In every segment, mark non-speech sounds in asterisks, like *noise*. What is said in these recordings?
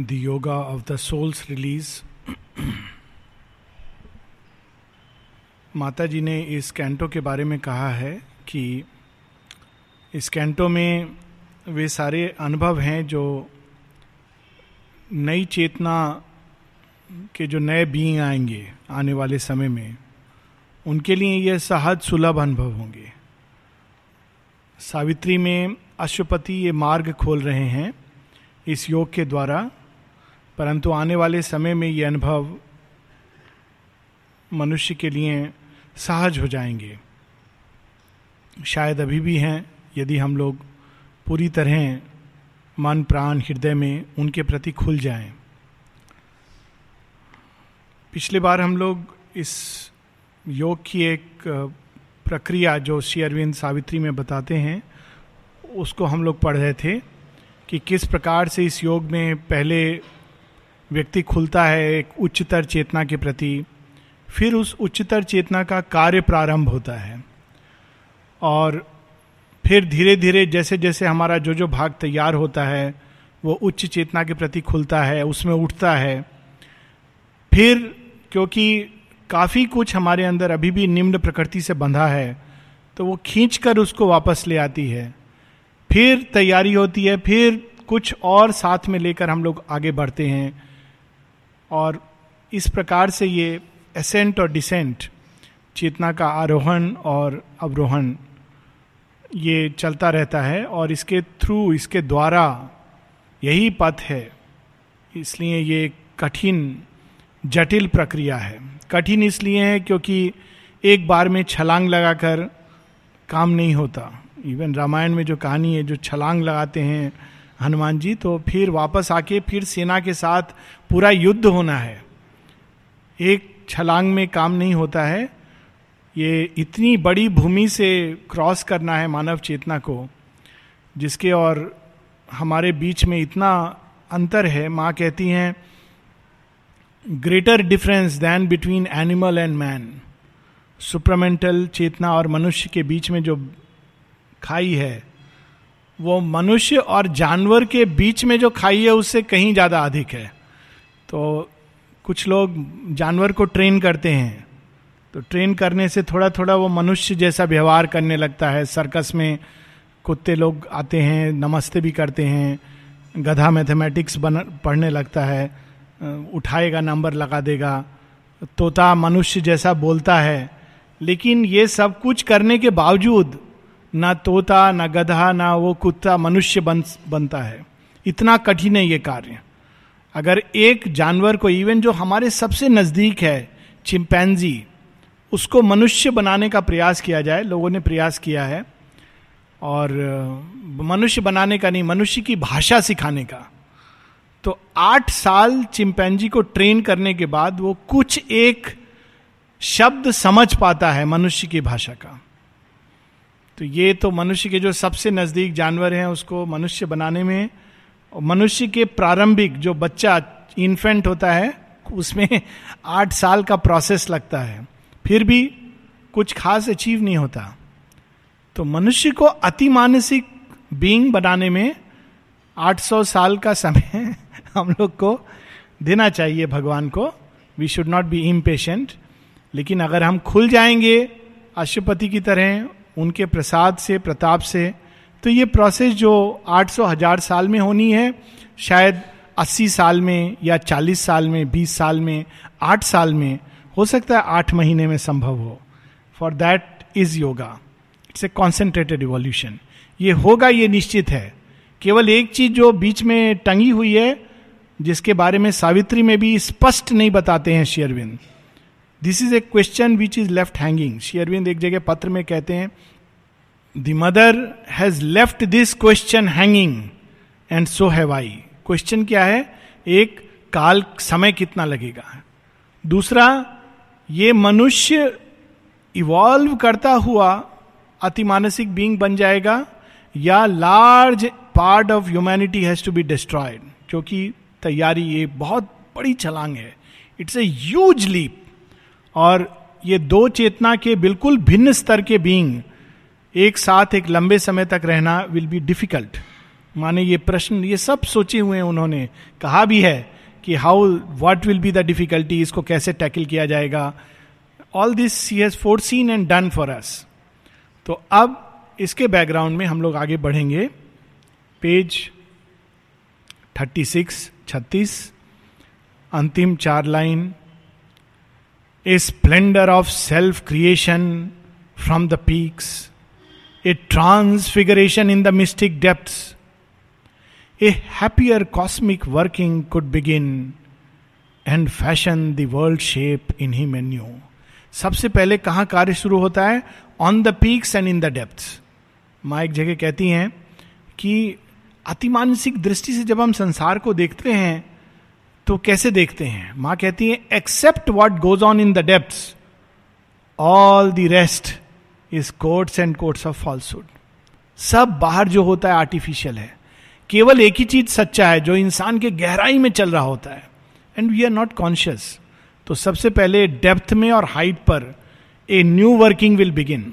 The yoga of the soul's release Mata ji ने इस canto के बारे में कहा है कि इस कैंटो में वे सारे अनुभव हैं जो नई चेतना के जो नए बीइंग आएँगे आने वाले समय में, उनके लिए यह सहज सुलभ अनुभव होंगे। सावित्री में अशुपति ये मार्ग खोल रहे हैं इस योग के द्वारा। परंतु आने वाले समय में ये अनुभव मनुष्य के लिए सहज हो जाएँगे शायद अभी भी हैं, यदि हम लोग पूरी तरह मन प्राण हृदय में उनके प्रति खुल जाएँ। पिछले बार हम लोग इस योग की एक प्रक्रिया जो श्री अरविंद सावित्री में बताते हैं, उसको हम लोग पढ़ रहे थे कि किस प्रकार से इस योग में पहले व्यक्ति खुलता है एक उच्चतर चेतना के प्रति, फिर उस उच्चतर चेतना का कार्य प्रारंभ होता है। और फिर धीरे धीरे जैसे जैसे हमारा जो जो भाग तैयार होता है, वो उच्च चेतना के प्रति खुलता है, उसमें उठता है। फिर, क्योंकि काफ़ी कुछ हमारे अंदर अभी भी निम्न प्रकृति से बंधा है तो वो खींच कर उसको वापस ले आती है। फिर तैयारी होती है, फिर कुछ और साथ में लेकर हम लोग आगे बढ़ते हैं। और इस प्रकार से ये एसेंट और डिसेंट चेतना का आरोहण और अवरोहण, ये चलता रहता है और इसके थ्रू इसके द्वारा यही पथ है। इसलिए ये कठिन, जटिल प्रक्रिया है। कठिन इसलिए है क्योंकि एक बार में छलांग लगाकर काम नहीं होता। इवन रामायण में जो कहानी है, जो छलांग लगाते हैं हनुमान जी तो फिर वापस आके फिर सेना के साथ पूरा युद्ध होना है। एक छलांग में काम नहीं होता है। ये इतनी बड़ी भूमि से क्रॉस करना है मानव चेतना को, जिसके और हमारे बीच में इतना अंतर है। माँ कहती हैं greater difference than between animal and man supramental चेतना और मनुष्य के बीच में जो खाई है वो मनुष्य और जानवर के बीच में जो खाई है, उससे कहीं ज़्यादा अधिक है। तो कुछ लोग जानवर को ट्रेन करते हैं। तो ट्रेन करने से थोड़ा थोड़ा वो मनुष्य जैसा व्यवहार करने लगता है। सर्कस में कुत्ते लोग आते हैं, नमस्ते भी करते हैं, गधा मैथमेटिक्स बन, पढ़ने लगता है, उठाएगा, नंबर लगा देगा, तोता मनुष्य जैसा बोलता है। लेकिन ये सब कुछ करने के बावजूद ना तोता, ना गधा, ना वो कुत्ता, मनुष्य बन, बनता है। इतना कठिन है ये कार्य। अगर एक जानवर को इवन जो हमारे सबसे नज़दीक है चिंपैंजी उसको मनुष्य बनाने का प्रयास किया जाए, लोगों ने प्रयास किया है, और मनुष्य बनाने का नहीं, मनुष्य की भाषा सिखाने का तो आठ साल चिंपैंजी को ट्रेन करने के बाद वो कुछ एक शब्द समझ पाता है मनुष्य की भाषा का। तो ये तो मनुष्य के जो सबसे नज़दीक जानवर हैं, उसको मनुष्य बनाने में मनुष्य के प्रारंभिक जो बच्चा इन्फेंट होता है, उसमें *laughs* आठ साल का प्रोसेस लगता है। फिर भी कुछ खास अचीव नहीं होता। तो मनुष्य को अति मानसिक बींग बनाने में 800 साल का समय *laughs* हम लोग को देना चाहिए भगवान को। We should not be impatient लेकिन अगर हम खुल जाएँगे अशुपति की तरह उनके प्रसाद से, प्रताप से। तो ये प्रोसेस जो 800 हज़ार साल में होनी है, शायद 80 साल में या 40 साल में 20 साल में 8 साल में, हो सकता है आठ महीने में संभव हो। For that is yoga it's a concentrated evolution ये होगा, ये निश्चित है। केवल एक चीज़ जो बीच में टंगी हुई है, जिसके बारे में सावित्री में भी स्पष्ट नहीं बताते हैं शेयरविंद। This is a question which is left hanging Shri Aurobindo एक जगह पत्र में कहते हैं the mother has left this question hanging and so have I question क्या है? एक, काल, समय कितना लगेगा? दूसरा, ये मनुष्य इवॉल्व करता हुआ अति मानसिक बींग बन जाएगा, या large part of humanity has to be destroyed क्योंकि तैयारी ये बहुत बड़ी छलांग है। इट्स ए ह्यूज लीप और ये दो चेतना के बिल्कुल भिन्न स्तर के बींग एक साथ, एक लंबे समय तक रहना विल बी डिफ़िकल्ट माने ये प्रश्न, ये सब सोचे हुए हैं उन्होंने। कहा भी है कि how what will be the difficulty इसको कैसे टैकल किया जाएगा। All this he has foreseen and done for us तो अब इसके बैकग्राउंड में हम लोग आगे बढ़ेंगे। पेज थर्टी सिक्स छत्तीस, अंतिम चार line a splendour of self creation from the peaks a transfiguration in the mystic depths a happier cosmic working could begin and fashion the world shape in him anew सबसे पहले कहाँ कार्य शुरू होता है? On the peaks and in the depths माँ एक जगह कहती हैं कि अतिमानसिक दृष्टि से जब हम संसार को देखते हैं तो कैसे देखते हैं? माँ कहती है except what goes on in the depth all the rest is coats and coats of falsehood सब बाहर जो होता है आर्टिफिशियल है। केवल एक ही चीज़ सच्चा है, जो इंसान के गहराई में चल रहा होता है। And we are not conscious तो सबसे पहले डेप्थ में और हाइट पर a new working will begin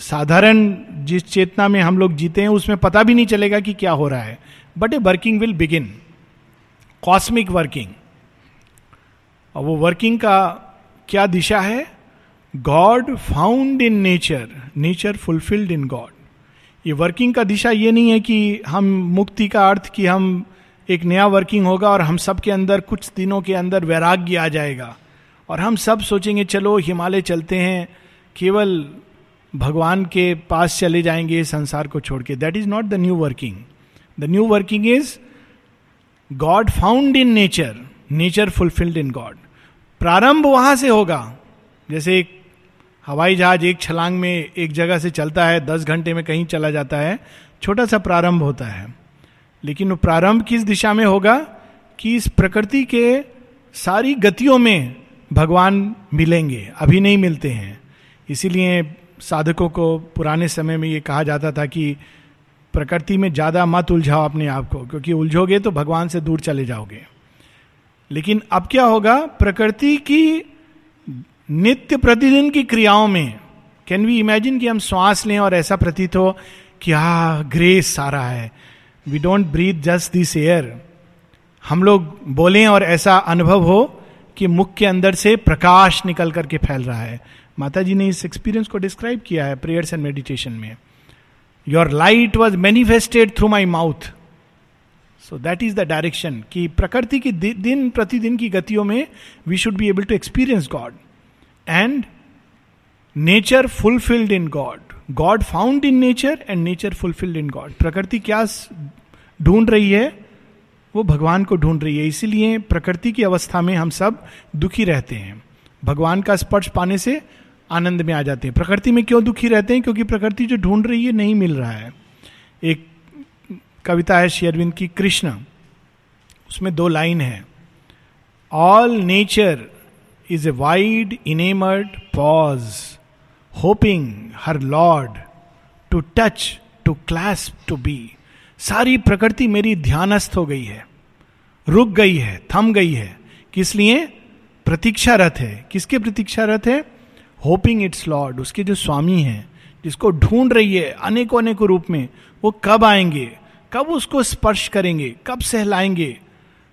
साधारण जिस चेतना में हम लोग जीते हैं, उसमें पता भी नहीं चलेगा कि क्या हो रहा है। But a working will begin cosmic working और वो वर्किंग का क्या दिशा है? God found in nature nature fulfilled in God ये वर्किंग का दिशा ये नहीं है कि हम मुक्ति का अर्थ कि हम एक नया वर्किंग होगा और हम सब के अंदर कुछ दिनों के अंदर वैराग्य आ जाएगा। और हम सब सोचेंगे, चलो, हिमालय चलते हैं। केवल भगवान के पास चले जाएँगे, संसार को छोड़ के. That is not the new working the new working is God found in nature nature fulfilled in God प्रारंभ वहाँ से होगा। जैसे एक हवाई जहाज़ एक छलांग में एक जगह से चलता है, दस घंटे में कहीं चला जाता है, छोटा सा प्रारंभ होता है। लेकिन वो प्रारंभ किस दिशा में होगा? कि इस प्रकृति के सारी गतियों में भगवान मिलेंगे, अभी नहीं मिलते हैं। इसीलिए साधकों को पुराने समय में ये कहा जाता था कि प्रकृति में ज़्यादा मत उलझाओ अपने आप को, क्योंकि उलझोगे तो भगवान से दूर चले जाओगे। लेकिन अब क्या होगा? प्रकृति की नित्य प्रतिदिन की क्रियाओं में कैन वी इमेजिन कि हम श्वास लें और ऐसा प्रतीत हो कि हा ग्रेस सारा है। We don't breathe just this air हम लोग बोलें और ऐसा अनुभव हो कि मुख के अंदर से प्रकाश निकल करके फैल रहा है। माता जी ने इस एक्सपीरियंस को डिस्क्राइब किया है प्रेयर्स एंड मेडिटेशन में। Your light was manifested through my mouth so that is the direction कि प्रकृति की दिन प्रतिदिन की गतियों में we should be able to experience God and nature fulfilled in God God found in nature and nature fulfilled in God प्रकृति क्या ढूंढ रही है? वो भगवान को ढूंढ रही है। इसीलिए प्रकृति की अवस्था में हम सब दुखी रहते हैं। भगवान का स्पर्श पाने से आनंद में आ जाते हैं। प्रकृति में क्यों दुखी रहते हैं? क्योंकि प्रकृति जो ढूंढ रही है, नहीं मिल रहा है। एक कविता है शेयरविंद की, कृष्ण। उसमें दो लाइन है। All nature is a wide enamoured pause hoping her Lord to touch to clasp to be सारी प्रकृति मेरी ध्यानस्थ हो गई है। रुक गई है, थम गई है। किस लिए? प्रतीक्षारत है। किसके प्रतीक्षारत है? होपिंग इट्स लॉर्ड उसके जो स्वामी हैं, जिसको ढूंढ रही है अनेकों अनेकों रूप में, वो कब आएँगे? कब उसको स्पर्श करेंगे? कब सहलाएँगे?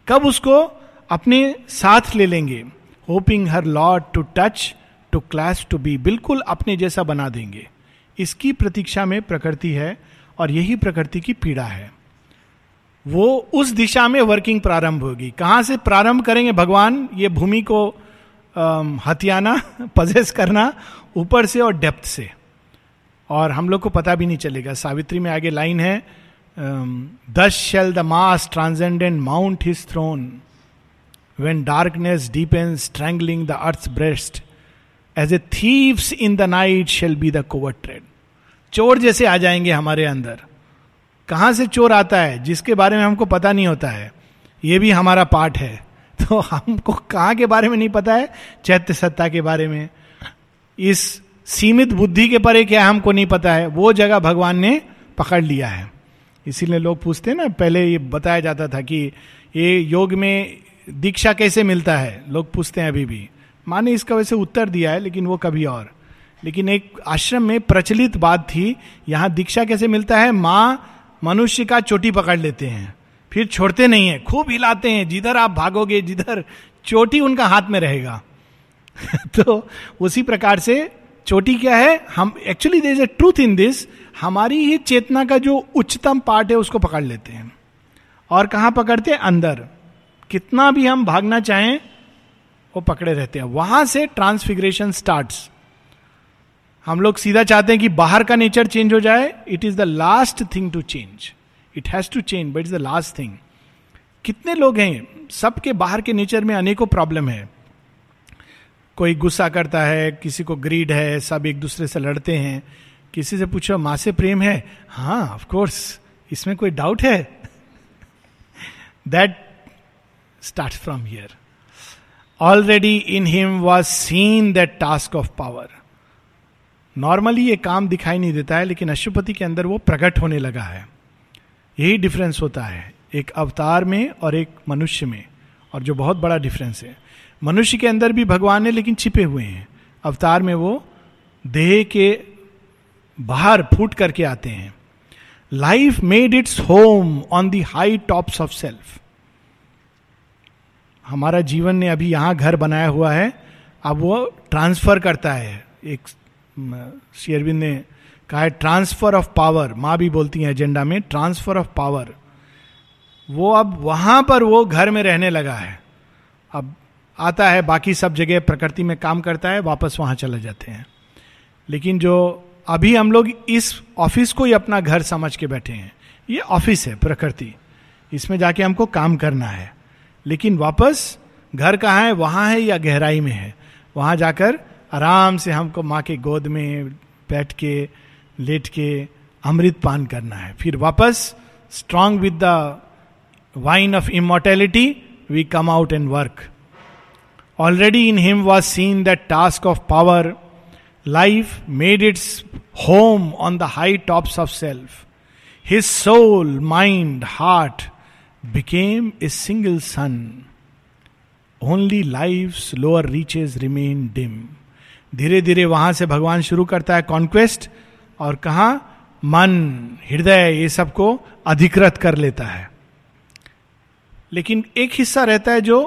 कब उसको अपने साथ ले लेंगे? Hoping her Lord to touch to clasp to be बिल्कुल अपने जैसा बना देंगे। इसकी प्रतीक्षा में प्रकृति है और यही प्रकृति की पीड़ा है। वो उस दिशा में वर्किंग प्रारंभ होगी। कहाँ से प्रारंभ करेंगे भगवान? ये भूमि को हथियाना *laughs* पजेस करना ऊपर से और डेप्थ से। और हम लोग को पता भी नहीं चलेगा। सावित्री में आगे लाइन है thus shall the most transcendent mount his throne when darkness deep and strangling the earth breast as a thieves in the night shall be the covert tread चोर जैसे आ जाएँगे हमारे अंदर। कहाँ से चोर आता है? जिसके बारे में हमको पता नहीं होता है। ये भी हमारा पार्ट है। *laughs* तो हमको कहाँ के बारे में नहीं पता है? चैत्य सत्ता के बारे में। इस सीमित बुद्धि के परे क्या हमको नहीं पता है? वो जगह भगवान ने पकड़ लिया है। इसीलिए लोग पूछते हैं ना, पहले ये बताया जाता था कि ये योग में दीक्षा कैसे मिलता है? लोग पूछते हैं अभी भी। माने इसका वैसे उत्तर दिया है, लेकिन वो कभी और। लेकिन एक आश्रम में प्रचलित बात थी, यहाँ दीक्षा कैसे मिलता है? माँ मनुष्य का चोटी पकड़ लेते हैं। फिर छोड़ते नहीं है, खूब हिलाते हैं, जिधर आप भागोगे, जिधर चोटी उनका हाथ में रहेगा। *laughs* तो उसी प्रकार से चोटी क्या है? हम actually there is a truth in this हमारी ही चेतना का जो उच्चतम पार्ट है, उसको पकड़ लेते हैं। और कहाँ पकड़ते हैं? अंदर। कितना भी हम भागना चाहें, वो पकड़े रहते हैं। वहाँ से ट्रांसफिग्रेशन स्टार्ट्स हम लोग सीधा चाहते हैं कि बाहर का नेचर चेंज हो जाए it is the last thing to change it has to change but is the last thing कितने लोग हैं? सबके बाहर के नेचर में अनेकों प्रॉब्लम है। कोई गुस्सा करता है, किसी को ग्रीड है, सब एक दूसरे से लड़ते हैं। किसी से पूछो, माँ से प्रेम है? हाँ ऑफकोर्स इसमें कोई डाउट है? That start from here already in him was seen that task of power normally ये काम दिखाई नहीं देता है, लेकिन अशुपति के अंदर वो प्रकट होने लगा है। यही डिफरेंस होता है, एक अवतार में और एक मनुष्य में, और जो बहुत बड़ा डिफरेंस है। मनुष्य के अंदर भी भगवान है लेकिन छिपे हुए हैं। अवतार में वो देह के बाहर फूट करके आते हैं। Life made its home on the high tops of self हमारा जीवन ने अभी यहाँ घर बनाया हुआ है, अब वो ट्रांसफ़र करता है। एक शेयरविंद ने कहा है ट्रांसफ़र ऑफ़ पावर माँ भी बोलती हैं एजेंडा में ट्रांसफ़र ऑफ़ पावर वो अब वहाँ पर वो घर में रहने लगा है। अब आता है, बाकी सब जगह प्रकृति में काम करता है, वापस वहाँ चले जाते हैं। लेकिन जो अभी हम लोग इस ऑफ़िस को ही अपना घर समझ के बैठे हैं। ये ऑफ़िस है, प्रकृति। इसमें जाके हमको काम करना है। लेकिन वापस घर कहाँ है? वहाँ है या गहराई में है? वहाँ जाकर आराम से हमको माँ के गोद में बैठ के लेट के अमृत पान करना है। फिर वापस strong with the wine of immortality we come out and work already in him was seen that task of power life made its home on the high tops of self his soul mind heart became a single sun only life lower reaches remain dim धीरे धीरे वहाँ से भगवान शुरू करता है conquest और कहा, मन, हृदय, ये सबको अधिकृत कर लेता है। लेकिन एक हिस्सा रहता है जो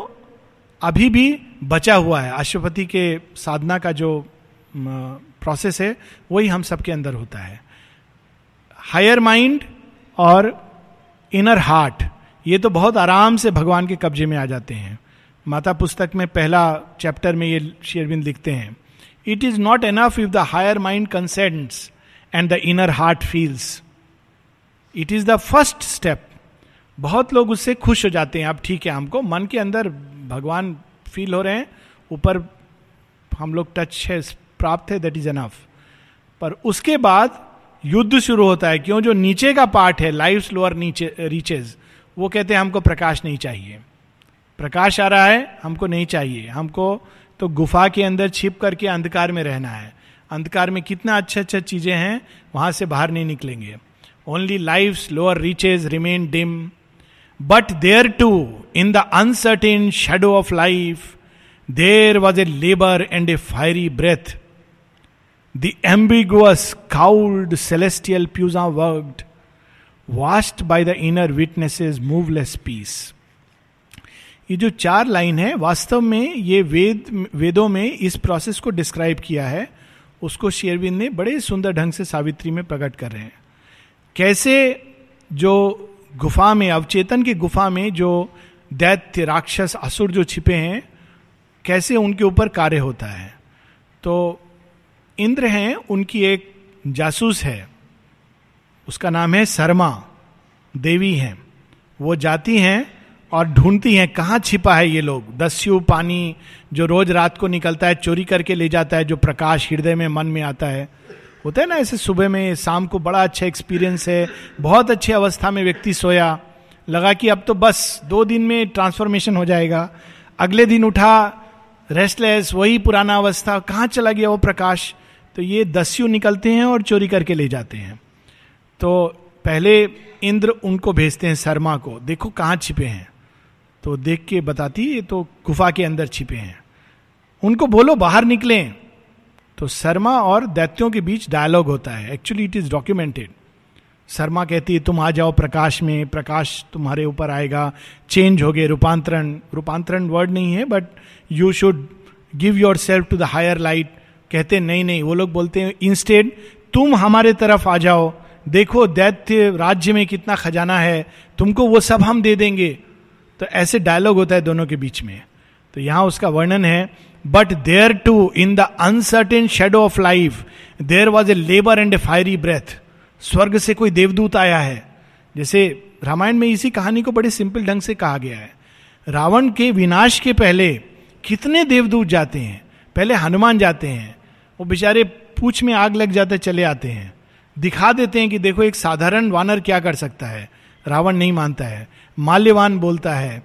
अभी भी बचा हुआ है। अश्वपति के साधना का जो प्रोसेस है, वही हम सबके अंदर होता है। हायर माइंड और इनर हार्ट ये तो बहुत आराम से भगवान के कब्जे में आ जाते हैं। माता पुस्तक में पहला चैप्टर में ये शेरविंद लिखते हैं। It is not enough if the higher mind consents and the inner heart feels it is the first step बहुत लोग उससे खुश हो जाते हैं। अब ठीक है, हमको मन के अंदर भगवान फील हो रहे हैं। ऊपर हम लोग टच है, प्राप्त है दैट इज़ एनफ पर उसके बाद युद्ध शुरू होता है। क्यों? जो नीचे का पार्ट है लाइफ लोअर नीचे रीचेज वो कहते हैं, हमको प्रकाश नहीं चाहिए। प्रकाश आ रहा है, हमको नहीं चाहिए। हमको तो गुफा के अंदर छिप करके अंधकार में रहना है। अंधकार में कितना अच्छा अच्छा चीज़ें हैं, वहाँ से बाहर नहीं निकलेंगे। Only life lower reaches remain dim but there too in the uncertain shadow of life there was a labour and a fiery breath the ambiguous cowled celestial puissance worked watched by the inner witnesses moveless peace ये जो चार line है, वास्तव में ये वेद, वेदों में इस प्रोसेस को डिस्क्राइब किया है। उसको शेरविंद ने बड़े सुंदर ढंग से सावित्री में प्रकट कर रहे हैं। कैसे जो गुफा में, अवचेतन की गुफा में जो दैत्य, राक्षस, असुर जो छिपे हैं, कैसे उनके ऊपर कार्य होता है? तो इंद्र हैं, उनकी एक जासूस है। उसका नाम है शर्मा। देवी हैं। वो जाती हैं और ढूंढती हैं, कहाँ छिपा है ये लोग? दस्यु, पानी जो रोज रात को निकलता है, चोरी करके ले जाता है, जो प्रकाश हृदय में, मन में आता है। होता है ना ऐसे सुबह में, शाम को बड़ा अच्छा एक्सपीरियंस है, बहुत अच्छी अवस्था में व्यक्ति सोया। लगा कि अब तो बस, दो दिन में ट्रांसफॉर्मेशन हो जाएगा। अगले दिन उठा रेस्टलेस वही पुराना अवस्था, कहाँ चला गया वो प्रकाश? तो ये दस्यु निकलते हैं और चोरी करके ले जाते हैं। तो पहले इंद्र उनको भेजते हैं शर्मा को, देखो कहाँ छिपे हैं। तो देख के बताती, ये तो गुफा के अंदर छिपे हैं। उनको बोलो, बाहर निकले। तो शर्मा और दैत्यों के बीच डायलॉग होता है। Actually it is documented Sharma कहती है तुम आ जाओ प्रकाश में। प्रकाश तुम्हारे ऊपर आएगा। चेंज हो गए रूपांतरण। रूपांतरण वर्ड नहीं है but you should give yourself to the higher light कहते, नहीं नहीं, वो लोग बोलते हैं इंस्टेड तुम हमारे तरफ़ आ जाओ। देखो, दैत्य राज्य में कितना खजाना है। तुमको वो सब हम दे देंगे। तो ऐसे डायलॉग होता है दोनों के बीच में। तो यहाँ उसका वर्णन है but there too in the uncertain shadow of life there was a labour and a fiery breath स्वर्ग से कोई देवदूत आया है। जैसे रामायण में इसी कहानी को बड़े सिंपल ढंग से कहा गया है। रावण के विनाश के पहले कितने देवदूत जाते हैं? पहले हनुमान जाते हैं। वो बेचारे पूछ में आग लग जाते चले आते हैं। दिखा देते हैं कि देखो एक साधारण वानर क्या कर सकता है? रावण नहीं मानता है। माल्यवान बोलता है,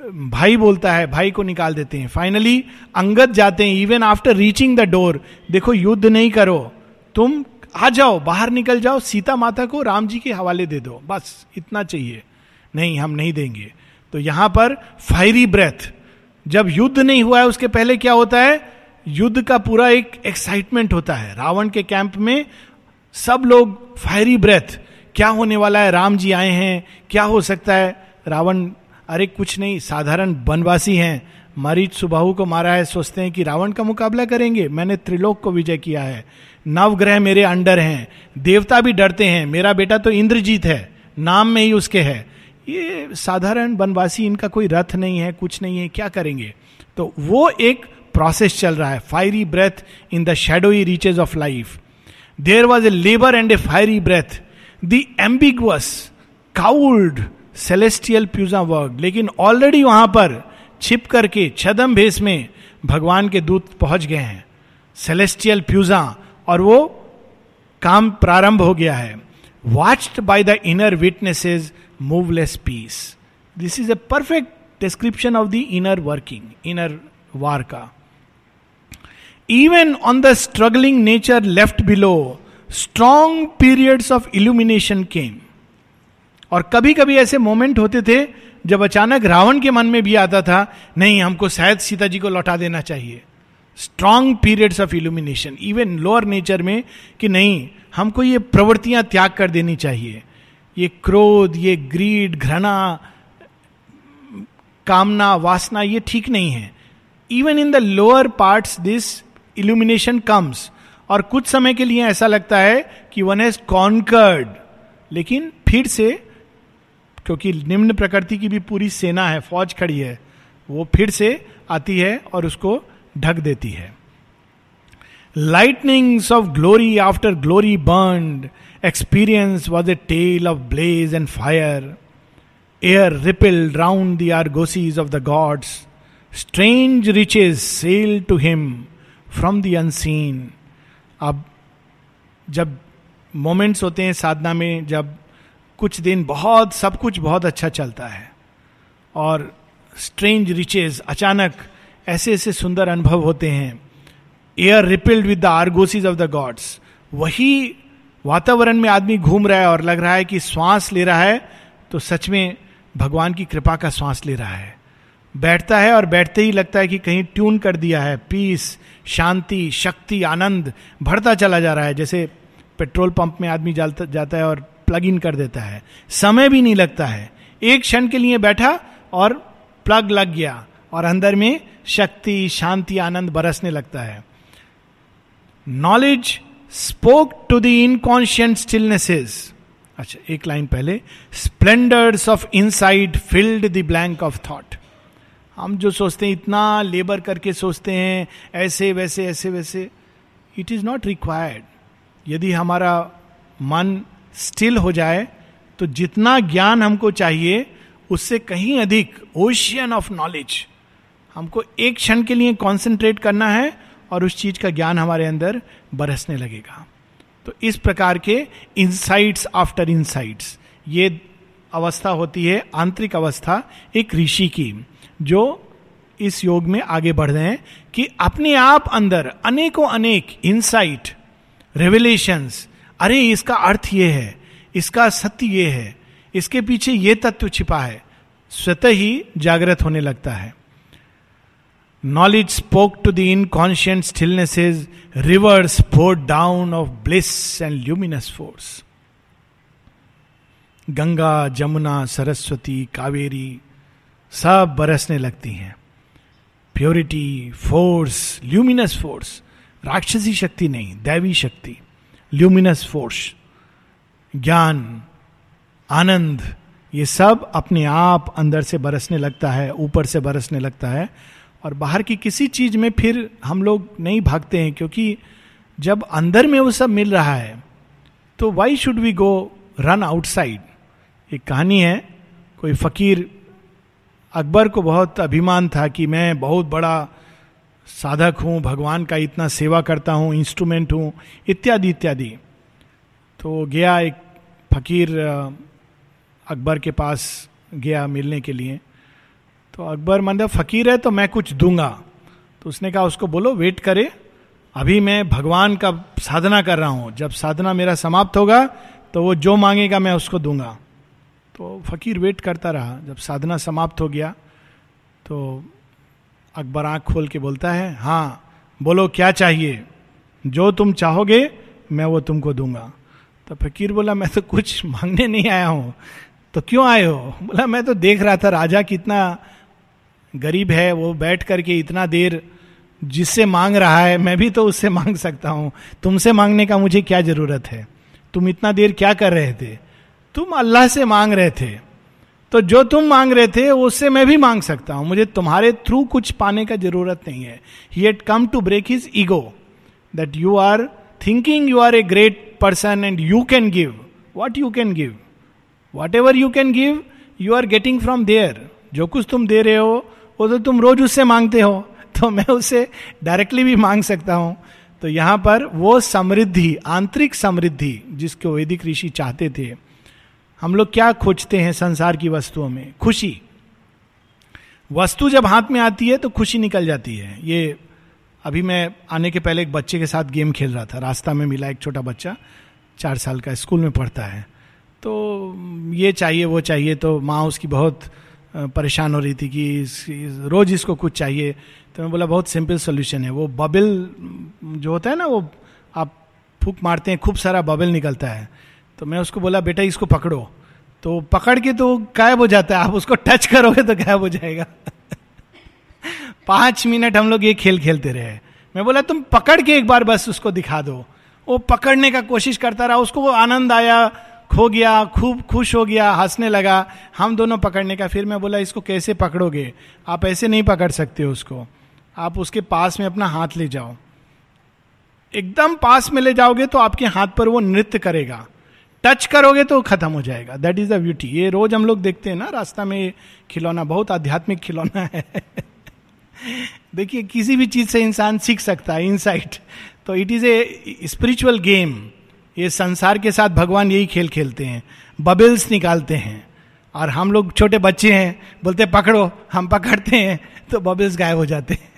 भाई बोलता है, भाई को निकाल देते हैं। फाइनली अंगद जाते हैं even after reaching the door देखो युद्ध नहीं करो, तुम आ जाओ, बाहर निकल जाओ, सीता माता को राम जी के हवाले दे दो, बस, इतना चाहिए। नहीं, हम नहीं देंगे। तो यहाँ पर फायरी ब्रेथ जब युद्ध नहीं हुआ है, उसके पहले क्या होता है? युद्ध का पूरा एक एक्साइटमेंट होता है। रावण के कैंप में सब लोग फायरी ब्रेथ क्या होने वाला है? राम जी आए हैं। क्या हो सकता है? रावण, अरे कुछ नहीं, साधारण वनवासी हैं। मरीच सुबाहु को मारा है, सोचते हैं कि रावण का मुकाबला करेंगे। मैंने त्रिलोक को विजय किया है। नवग्रह मेरे अंडर हैं। देवता भी डरते हैं। मेरा बेटा तो इंद्रजीत है। नाम में ही उसके है। ये साधारण वनवासी, इनका कोई रथ नहीं है, कुछ नहीं है, क्या करेंगे? तो वो एक प्रोसेस चल रहा है। Fiery breath in the shadowy reaches of life there was a labour and a fiery breath the ambiguous cowled celestial puissance word लेकिन ऑलरेडी वहाँ पर छिप करके छदम भेस में भगवान के दूत पहुँच गए हैं। सेलेस्टियल प्यूजा और वो काम प्रारंभ हो गया है। Watched by the inner witnesses moveless peace this is a perfect description of the inner working inner war का even on the struggling nature left below strong periods of illumination came और कभी कभी ऐसे मोमेंट होते थे, जब अचानक रावण के मन में भी आता था, नहीं, हमको शायद सीता जी को लौटा देना चाहिए। Strong periods of illumination even lower nature में, कि नहीं, हमको ये प्रवृत्तियाँ त्याग कर देनी चाहिए। ये क्रोध, ये ग्रीड घृणा, कामना, वासना, ये ठीक नहीं है। Even in the lower parts this illumination comes और कुछ समय के लिए ऐसा लगता है कि वन हैज़ कॉन्कर्ड लेकिन फिर से, क्योंकि निम्न प्रकृति की भी पूरी सेना है, फौज खड़ी है, वो फिर से आती है और उसको ढक देती है। Lightnings of glory after glory burn experience was a tale of blaze and fire air rippled round the argosies of the gods strange riches sail to him from the unseen अब जब मोमेंट्स होते हैं साधना में, जब कुछ दिन बहुत, सब कुछ बहुत अच्छा चलता है और स्ट्रेंज रिचेज अचानक ऐसे ऐसे सुंदर अनुभव होते हैं। Air rippled with the argosies of the gods वही वातावरण में आदमी घूम रहा है और लग रहा है कि श्वास ले रहा है तो सच में भगवान की कृपा का श्वास ले रहा है। बैठता है और बैठते ही लगता है कि कहीं ट्यून कर दिया है। पीस शांति, शक्ति, आनंद भरता चला जा रहा है। जैसे पेट्रोल पंप में आदमी जाता है और प्लग इन कर देता है। समय भी नहीं लगता है। एक क्षण के लिए बैठा और प्लग लग गया और अंदर में शक्ति, शांति, आनंद बरसने लगता है। Knowledge spoke to the inconscient stillnesses अच्छा एक लाइन पहले। Splendours of insight filled the blank of thought हम जो सोचते हैं, इतना लेबर करके सोचते हैं, ऐसे, वैसे ऐसे, वैसे। इट इज़ नॉट रिक्वायर्ड यदि हमारा मन स्टिल हो जाए तो जितना ज्ञान हमको चाहिए, उससे कहीं अधिक ओशियन ऑफ़ नॉलेज हमको एक क्षण के लिए कॉन्सेंट्रेट करना है, और उस चीज़ का ज्ञान हमारे अंदर बरसने लगेगा। तो इस प्रकार के इंसाइट्स आफ्टर इंसाइट्स ये अवस्था होती है, आंतरिक अवस्था, एक ऋषि की। जो इस योग में आगे बढ़ रहे हैं कि अपने आप अंदर अनेकों अनेक इंसाइट रेवलेशंस अरे इसका अर्थ ये है इसका सत्य ये है इसके पीछे ये तत्व छिपा है स्वतः ही जागृत होने लगता है। Knowledge spoke to the inconscient stillnesses, rivers poured down of bliss and luminous force Ganga Jamuna Saraswati Kaveri सब बरसने लगती हैं। प्योरिटी फोर्स ल्यूमिनस फोर्स राक्षसी शक्ति नहीं, दैवी शक्ति ल्यूमिनस फोर्स ज्ञान, आनंद, ये सब अपने आप अंदर से बरसने लगता है, ऊपर से बरसने लगता है, और बाहर की किसी चीज़ में फिर हम लोग नहीं भागते हैं, क्योंकि जब अंदर में वो सब मिल रहा है तो why should we go run outside एक कहानी है, कोई फकीर अकबर को बहुत अभिमान था कि मैं बहुत बड़ा साधक हूँ, भगवान का इतना सेवा करता हूँ इंस्ट्रूमेंट हूँ, इत्यादि इत्यादि। तो गया एक फकीर अकबर के पास गया मिलने के लिए। तो अकबर मतलब फकीर है तो मैं कुछ दूँगा। तो उसने कहा, उसको बोलो वेट करे। अभी मैं भगवान का साधना कर रहा हूँ। जब साधना मेरा समाप्त होगा तो वो जो मांगेगा मैं उसको दूँगा। तो फकीर वेट करता रहा। जब साधना समाप्त हो गया तो अकबर आँख खोल के बोलता है हाँ बोलो, क्या चाहिए? जो तुम चाहोगे, मैं वो तुमको दूँगा। तो फकीर बोला, मैं तो कुछ मांगने नहीं आया हूँ। तो क्यों आए हो? बोला, मैं तो देख रहा था, राजा कितना गरीब है, वो बैठ करके इतना देर जिससे मांग रहा है, मैं भी तो उससे मांग सकता हूँ। तुमसे मांगने का मुझे क्या ज़रूरत है? तुम इतना देर क्या कर रहे थे? तुम अल्लाह से मांग रहे थे तो जो तुम मांग रहे थे, उससे मैं भी मांग सकता हूँ। मुझे तुम्हारे थ्रू कुछ पाने का ज़रूरत नहीं है। He at come to break his ego that you are thinking you are a great person and you can give what you can give whatever you can give you are getting from there जो कुछ तुम दे रहे हो, वो तो तुम रोज उससे मांगते हो। तो मैं उससे डायरेक्टली भी मांग सकता हूँ। तो यहाँ पर वो समृद्धि, आंतरिक समृद्धि, जिसको वैदिक ऋषि चाहते थे हम लोग क्या खोजते हैं संसार की वस्तुओं में? खुशी। वस्तु जब हाथ में आती है तो खुशी निकल जाती है। ये अभी मैं आने के पहले एक बच्चे के साथ गेम खेल रहा था। रास्ता में मिला एक छोटा बच्चा चार साल का स्कूल में पढ़ता है। तो ये चाहिए वो चाहिए तो माँ उसकी बहुत परेशान हो रही थी कि इस, रोज इसको कुछ चाहिए। तो मैं बोला बहुत सिंपल सोल्यूशन है। वो बबल जो होता है ना वो आप फूक मारते हैं खूब सारा बबल निकलता है। तो मैं उसको बोला, बेटा, इसको पकड़ो। तो पकड़ के तो गायब हो जाता है। आप उसको टच करोगे तो गायब हो जाएगा। *laughs* पाँच मिनट हम लोग ये खेल खेलते रहे। मैं बोला, तुम पकड़ के एक बार बस उसको दिखा दो। वो पकड़ने का कोशिश करता रहा। उसको वो आनंद आया, खो गया, खूब खुश हो गया, हंसने लगा। हम दोनों पकड़ने का फिर मैं बोला, इसको कैसे पकड़ोगे? आप ऐसे नहीं पकड़ सकते उसको। आप उसके पास में अपना हाथ ले जाओ। एकदम पास में ले जाओगे तो आपके हाथ पर वो नृत्य करेगा। टच करोगे तो खत्म हो जाएगा। दैट इज़ द ब्यूटी ये रोज हम लोग देखते हैं ना, रास्ता में खिलौना, बहुत आध्यात्मिक खिलौना है। *laughs* देखिए, किसी भी चीज़ से इंसान सीख सकता है इनसाइट तो it is a spiritual game ये संसार के साथ भगवान यही खेल खेलते हैं। बबल्स निकालते हैं। और हम लोग छोटे बच्चे हैं, बोलते पकड़ो, हम पकड़ते हैं। *laughs* तो बबल्स गायब हो जाते हैं।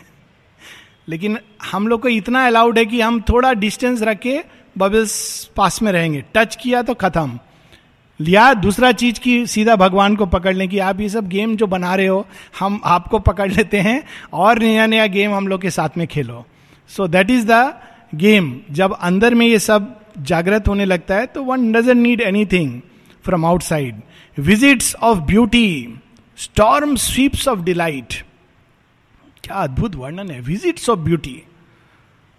*laughs* लेकिन हम लोग को इतना अलाउड है कि हम थोड़ा डिस्टेंस रख के बबल्स पास में रहेंगे। टच किया तो खत्म। लिया दूसरा चीज़ की सीधा भगवान को पकड़ लें कि आप ये सब गेम जो बना रहे हो, हम आपको पकड़ लेते हैं और नया नया गेम हम लोग के साथ में खेलो। So that is the game जब अंदर में ये सब जागृत होने लगता है तो one doesn't need anything from outside visits of beauty storm sweeps of delight क्या अद्भुत वर्णन है। विजिट्स ऑफ़ ब्यूटी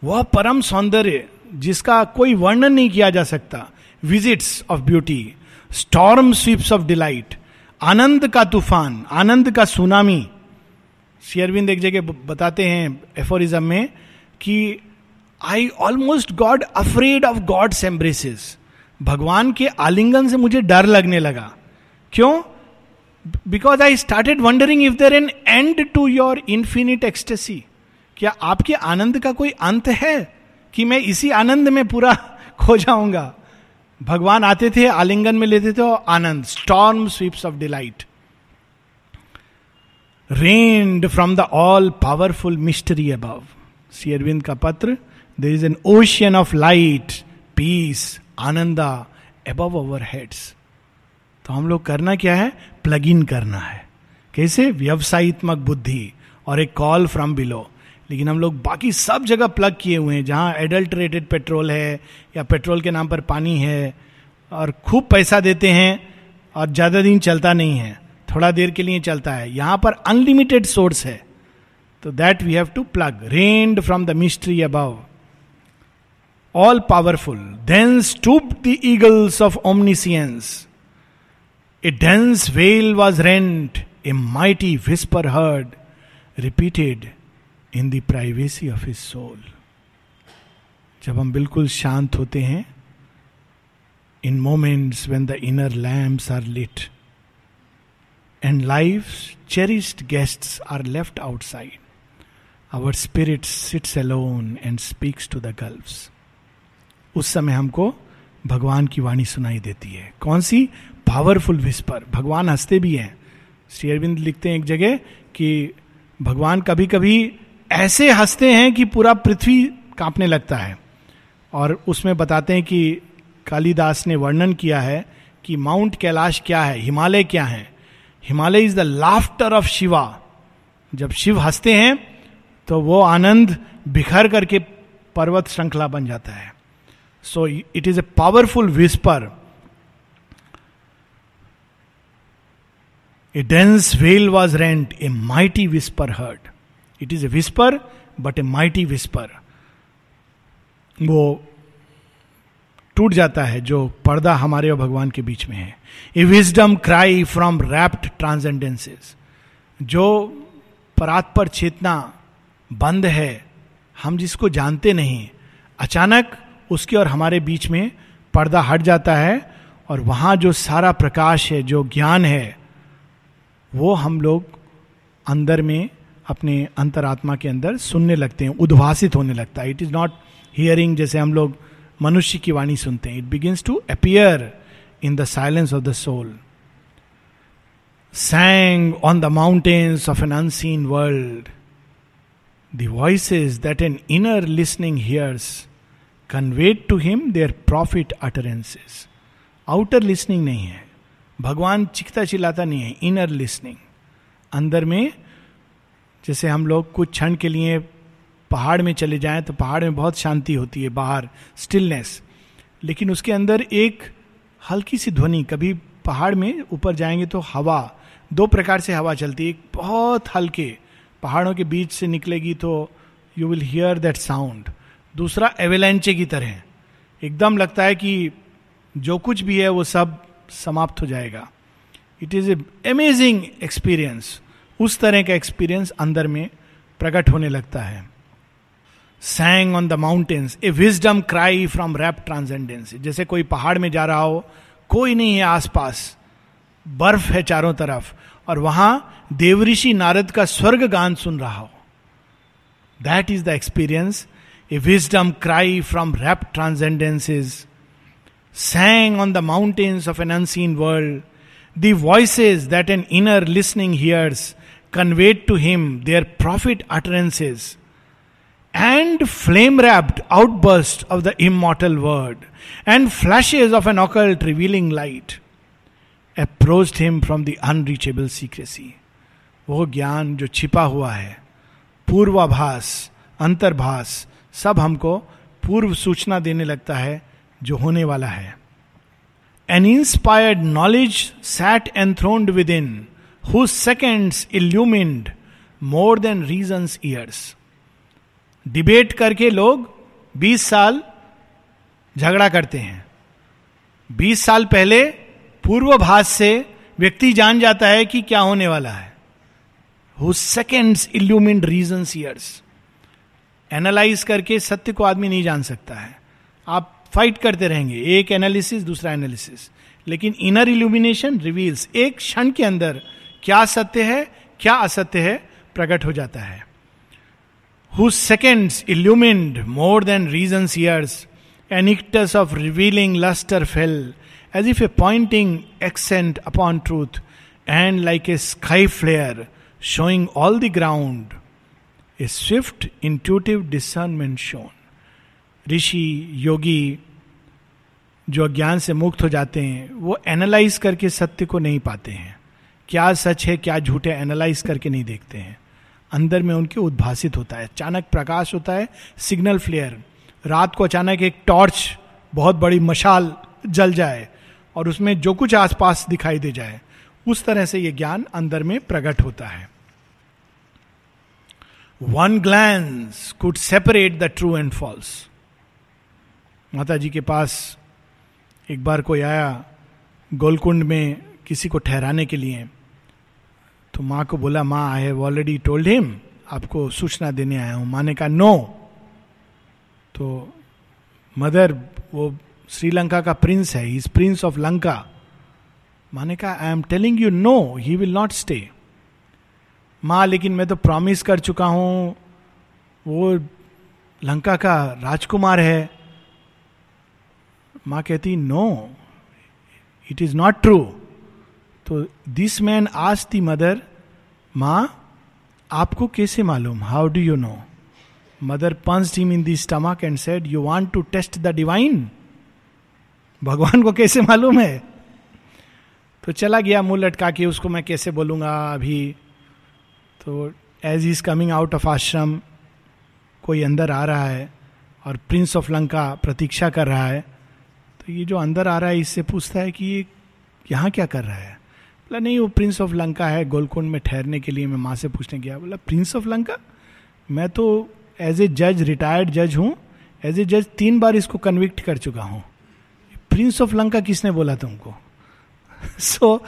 वह परम सौंदर्य। जिसका कोई वर्णन नहीं किया जा सकता। Visits of beauty storm sweeps of delight आनंद का तूफ़ान, आनंद का सुनामी। शेयरविंद एक जगह बताते हैं एफोरिज्म में कि I almost got afraid of God's embraces भगवान के आलिंगन से मुझे डर लगने लगा। क्यों? Because I started wondering if there an end to your infinite ecstasy क्या आपके आनंद का कोई अंत है? कि मैं इसी आनंद में पूरा *laughs* खो जाऊँगा। भगवान आते थे, आलिंगन में लेते थे और आनंद storm sweeps of delight rained from the all powerful mystery above Aurobindo का पत्र there is an ocean of light peace ananda above our heads तो हम लोग करना क्या है? प्लग इन करना है। कैसे? व्यवसायित्मक बुद्धि और ए कॉल फ्रॉम बिलो लेकिन हम लोग बाकी सब जगह प्लग किए हुए हैं, जहाँ एडल्टरेटेड पेट्रोल है या पेट्रोल के नाम पर पानी है और खूब पैसा देते हैं और ज़्यादा दिन चलता नहीं है, थोड़ा देर के लिए चलता है। यहाँ पर अनलिमिटेड सोर्स है तो that we have to plug rained from the mystery above all powerful then stoop the eagles of omniscience a dense veil was rent a mighty whisper heard repeated in the privacy of his soul जब हम बिल्कुल शांत होते हैं in moments when the inner lamps are lit and life cherished guests are left outside our spirit sits alone and speaks to the gulfs उस समय हमको भगवान की वाणी सुनाई देती है। कौन सी? पावरफुल विस्पर भगवान हँसते भी हैं। श्री अरविंद लिखते हैं एक जगह कि भगवान कभी कभी ऐसे हँसते हैं कि पूरा पृथ्वी कांपने लगता है। और उसमें बताते हैं कि कालिदास ने वर्णन किया है कि माउंट कैलाश क्या है, हिमालय क्या है। Himalaya is the laughter of Shiva. जब शिव हँसते हैं तो वो आनंद बिखर करके पर्वत श्रृंखला बन जाता है। So it is a powerful whisper a dense veil was rent a mighty whisper heard it is a whisper but a mighty whisper वो टूट जाता है जो पर्दा हमारे और भगवान के बीच में है। A wisdom cry from rapt transcendences जो परात पर चेतना बंद है, हम जिसको जानते नहीं, अचानक उसके और हमारे बीच में पर्दा हट जाता है और वहाँ जो सारा प्रकाश है, जो ज्ञान है, वो हम लोग अंदर में अपने अंतरात्मा के अंदर सुनने लगते हैं, उद्भासित होने लगता है। इट इज़ नॉट हियरिंग जैसे हम लोग मनुष्य की वाणी सुनते हैं। It begins to appear in the silence of the soul sang on the mountains of an unseen world the voices that an inner listening hears convey to him their prophet utterances outer listening नहीं है। भगवान चिखता चिल्लाता नहीं है। Inner listening अंदर में जैसे हम लोग कुछ क्षण के लिए पहाड़ में चले जाएँ तो पहाड़ में बहुत शांति होती है, बाहर स्टिलनेस लेकिन उसके अंदर एक हल्की सी ध्वनि, कभी पहाड़ में ऊपर जाएँगे तो हवा, दो प्रकार से हवा चलती है, एक बहुत हल्के, पहाड़ों के बीच से निकलेगी तो you will hear that sound दूसरा एवेलेंचे की तरह, एकदम लगता है कि जो कुछ भी है वो सब समाप्त हो जाएगा. It is a amazing experience उस तरह का एक्सपीरियंस अंदर में प्रकट होने लगता है। Sang on the mountains a wisdom cry from rapt transcendence जैसे कोई पहाड़ में जा रहा हो, कोई नहीं है आसपास, बर्फ़ है चारों तरफ़, और वहाँ देवऋषि नारद का स्वर्ग गान सुन रहा हो। That is the experience a wisdom cry from rapt transcendences sang on the mountains of an unseen world voices that an inner listening hears convey to him their prophet utterances and flame wrapped outburst of the immortal word and flashes of an occult revealing light approached him from the unreachable secrecy वो ज्ञान जो छिपा हुआ है पूर्वाभास अंतर्भास सब हमको पूर्व सूचना देने लगता है जो होने वाला है an inspired knowledge sat enthroned within who seconds illumined more than reason years debate करके लोग 20 साल झगड़ा करते हैं। 20 साल पहले पूर्वभास से व्यक्ति जान जाता है कि क्या होने वाला है। Who seconds illumined reason years analyse करके सत्य को आदमी नहीं जान सकता है। आप फाइट करते रहेंगे। एक एनालिसिस दूसरा एनालिसिस लेकिन इनर इल्यूमिनेशन रिवील्स एक क्षण के अंदर क्या सत्य है, क्या असत्य है, प्रकट हो जाता है। Who seconds illumined more than reason years an act of revealing lustre fell as if a pointing accent upon truth and like a sky flare showing all the ground a swift intuitive discernment shone ऋषि योगी जो अज्ञान से मुक्त हो जाते हैं, वो analyse करके सत्य को नहीं पाते हैं। क्या सच है, क्या झूठ है एनालाइज करके नहीं देखते हैं। अंदर में उनके उद्भासित होता है। अचानक प्रकाश होता है सिग्नल फ्लेयर रात को अचानक एक टॉर्च बहुत बड़ी मशाल जल जाए और उसमें जो कुछ आसपास दिखाई दे जाए, उस तरह से यह ज्ञान अंदर में प्रकट होता है। One glance could separate the true and false माता जी के पास एक बार कोई आया, गोलकुंड में किसी को ठहराने के लिए। तो माँ को बोला, माँ I have already told him आपको सूचना देने आया हूँ। माँ ने कहा नो तो मदर, वो श्रीलंका का प्रिंस है इज़ प्रिंस ऑफ़ लंका माँ ने कहा I am telling you no he will not stay माँ, लेकिन मैं तो प्रॉमिस कर चुका हूँ, वो लंका का राजकुमार है। माँ कहती no it is not true तो दिस मैन आज दी मदर माँ आपको कैसे मालूम? How do you know mother punch him in the stomach and said you want to test the divine भगवान को कैसे मालूम है? तो चला गया मुँह लटका के, उसको मैं कैसे बोलूँगा अभी? तो as is coming out of ashram कोई अंदर आ रहा है और प्रिंस ऑफ़ लंका प्रतीक्षा कर रहा है तो ये जो अंदर आ रहा है, इससे पूछता है कि ये यहाँ क्या कर रहा है? बोला, नहीं, वो प्रिंस ऑफ़ लंका है, गोलकुंड में ठहरने के लिए मैं माँ से पूछने गया। बोला प्रिंस ऑफ़ लंका मैं तो एज ए जज रिटायर्ड जज हूँ एज ए जज तीन बार इसको कन्विक्ट कर चुका हूँ। प्रिंस ऑफ़ लंका किसने बोला तुमको? So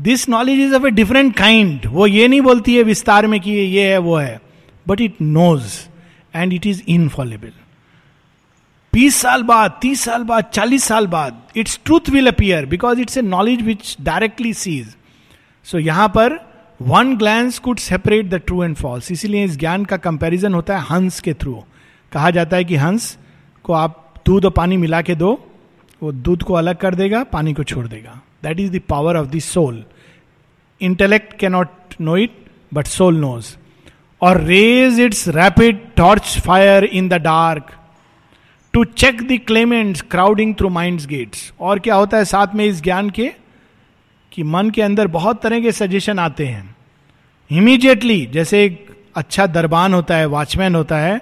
this knowledge is of a different kind वो ये नहीं बोलती है विस्तार में कि ये है, वो है। But it knows and it is infallible बीस साल बाद, तीस साल बाद, चालीस साल बाद its truth will appear because it's a knowledge which directly sees so so, यहाँ पर one glance could separate the true and false इसीलिए इस ज्ञान का कंपैरिजन होता है हंस के थ्रू कहा जाता है कि हंस को आप दूध और पानी मिला के दो वो दूध को अलग कर देगा पानी को छोड़ देगा। That is the power of the soul intellect cannot know it but soul knows or rays its rapid torch fire in the dark to check the claimants crowding through mind gates और क्या होता है साथ में इस ज्ञान के? कि मन के अंदर बहुत तरह के सजेशन आते हैं। इमीडिएटली जैसे एक अच्छा दरबान होता है वॉचमैन होता है,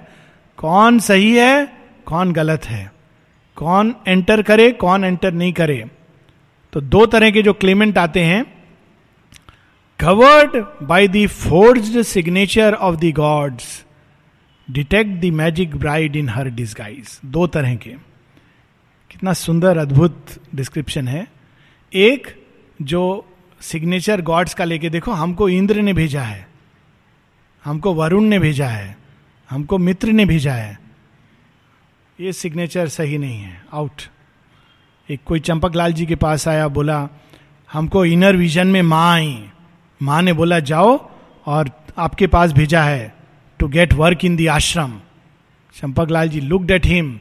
कौन सही है, कौन गलत है, कौन एंटर करे, कौन एंटर नहीं करे। तो दो तरह के जो क्लेमेंट आते हैं covered by the forged signature of the gods detect the magic bride in her disguise दो तरह के। कितना सुंदर, अद्भुत डिस्क्रिप्शन है। एक जो सिग्नेचर गॉड्स का लेके देखो, हमको इंद्र ने भेजा है, हमको वरुण ने भेजा है, हमको मित्र ने भेजा है। ये सिग्नेचर सही नहीं है। आउट एक कोई चंपक लाल जी के पास आया, बोला, हमको इनर विजन में माँ आई। माँ ने बोला, जाओ और आपके पास भेजा है to get work in the ashram Champak Lal ji looked at him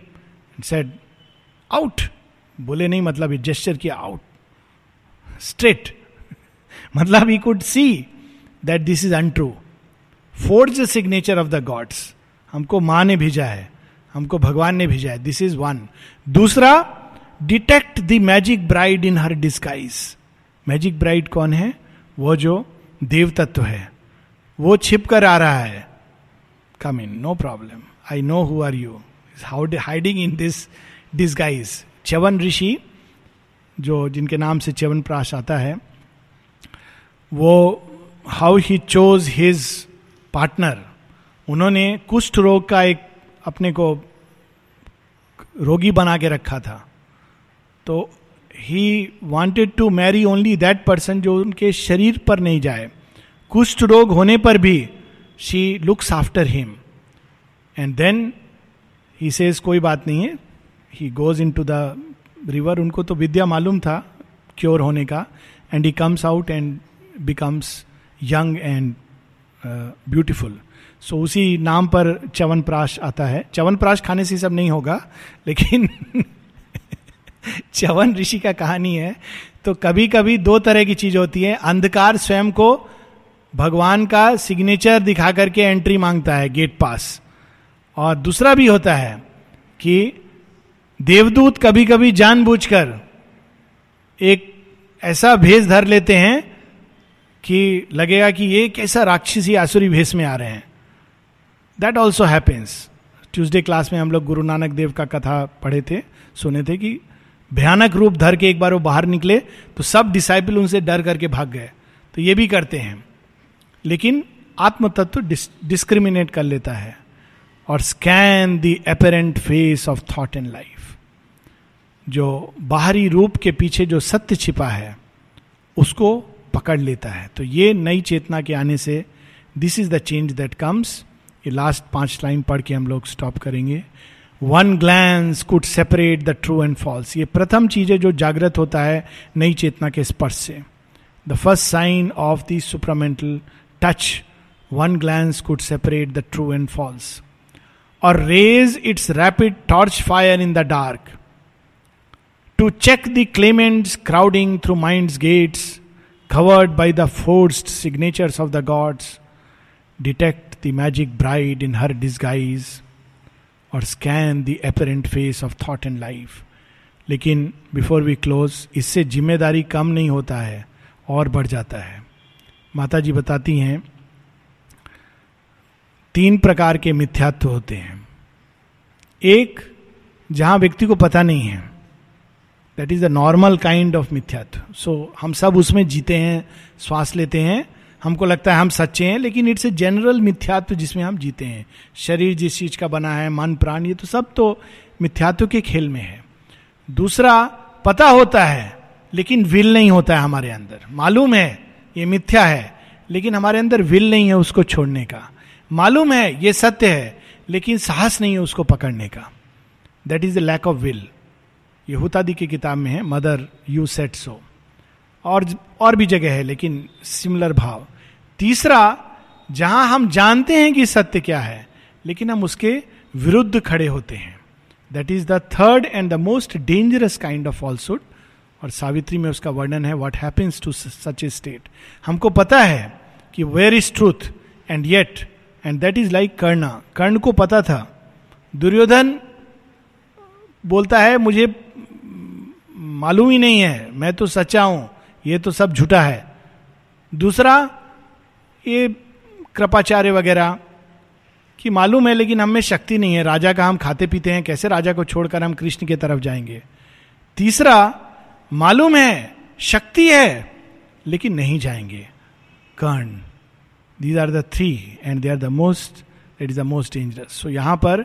said out बोले, नहीं मतलब जेस्टर किया आउट स्ट्रेट मतलब he could see that this is untrue forge signature of the gods हमको माँ ने भेजा है। हमको भगवान ने भेजा है। दिस इज़ वन दूसरा detect the magic bride in her disguise magic bride कौन है? वो जो देव तत्व है। वो छिप कर आ रहा है। Come in no problem I know who are you how hiding in this disguise Chyavan Rishi जो जिनके नाम से च्यवन प्राश आता है, वो how he chose his partner उन्होंने कुष्ठ रोग का एक अपने को रोगी बना के रखा था। तो he wanted to marry only that person जो उनके शरीर पर नहीं जाए। कुष्ठ रोग होने पर भी she looks after him and then he says कोई बात नहीं है. He goes into the river उनको तो विद्या मालूम था क्योर होने का and he comes out and becomes young and beautiful so उसी नाम पर चवन प्राश आता है। चवन प्राश खाने से सब नहीं होगा, लेकिन *laughs* चवन ऋषि का कहानी है। तो कभी कभी दो तरह की चीज़ होती है। अंधकार स्वयं को भगवान का सिग्नेचर दिखा करके एंट्री माँगता है गेट पास और दूसरा भी होता है कि देवदूत कभी कभी जानबूझकर एक ऐसा भेष धर लेते हैं कि लगेगा कि ये कैसा राक्षसी आसुरी भेष में आ रहे हैं। That also happens Tuesday class में हम लोग गुरु नानक देव का कथा पढ़े थे, सुने थे कि भयानक रूप धर के एक बार वो बाहर निकले तो सब डिसाइपल उनसे डर करके भाग गए। तो ये भी करते हैं। लेकिन आत्म तत्व डिस्क्रिमिनेट कर लेता है और scan the apparent face of thought and life जो बाहरी रूप के पीछे जो सत्य छिपा है, उसको पकड़ लेता है। तो ये नई चेतना के आने से this is the change that comes ये लास्ट पाँच लाइन पढ़ के हम लोग स्टॉप करेंगे। One glance could separate the true and false ये प्रथम चीज़ है जो जागृत होता है नई चेतना के स्पर्श से। The first sign of the supramental touch one glance could separate the true and false और raise its rapid torch fire in the dark to check the claimants crowding through mind gates covered by the forced signatures of the gods, detect the magic bride in her disguise, or scan the apparent face of thought and life. लेकिन before we close इससे ज़िम्मेदारी कम नहीं होता है और बढ़ जाता है माता जी बताती हैं तीन प्रकार के मिथ्यात्व होते हैं एक जहाँ व्यक्ति को पता नहीं है that is the normal kind of मिथ्यात्व सो हम सब उसमें जीते हैं श्वास लेते हैं हमको लगता है हम सच्चे हैं लेकिन इट्स ए जनरल मिथ्यात्व जिसमें हम जीते हैं शरीर जिस चीज़ का बना है मन प्राण ये तो सब तो मिथ्यात्व के खेल में है दूसरा पता होता है लेकिन विल नहीं होता है हमारे अंदर मालूम है ये मिथ्या है लेकिन हमारे अंदर विल नहीं है उसको छोड़ने का मालूम है ये सत्य है लेकिन साहस नहीं है उसको पकड़ने का that is the lack of will ये हुतादी की किताब में है, मदर, यू सेट सो। और और भी जगह है, लेकिन सिमिलर भाव। तीसरा, जहाँ हम जानते हैं कि सत्य क्या है, लेकिन हम उसके विरुद्ध खड़े होते हैं। That is the third and the most dangerous kind of falsehood और सावित्री में उसका वर्णन है what happens to such a state हमको पता है कि where is truth and yet and that is like Karna Karna को पता था। दुर्योधन बोलता है, मुझे मालूम ही नहीं है, मैं तो सच्चा हूँ, ये तो सब झूठा है। दूसरा, ये कृपाचार्य वगैरह, कि मालूम है लेकिन हम शक्ति नहीं है, राजा का हम खाते पीते हैं, कैसे राजा को छोड़कर हम कृष्ण की तरफ़ जाएँगे? तीसरा, मालूम है, शक्ति है, लेकिन नहीं जाएँगे। Karna these are the three and they are the most it is the most dangerous so यहाँ पर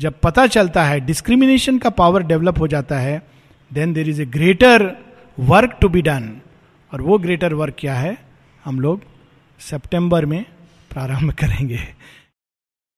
जब पता चलता है डिस्क्रिमिनेशन का पावर डेवलप हो जाता है then there is a greater work to be done और वो ग्रेटर वर्क क्या है? हम लोग सेप्टेम्बर में प्रारंभ *laughs* करेंगे।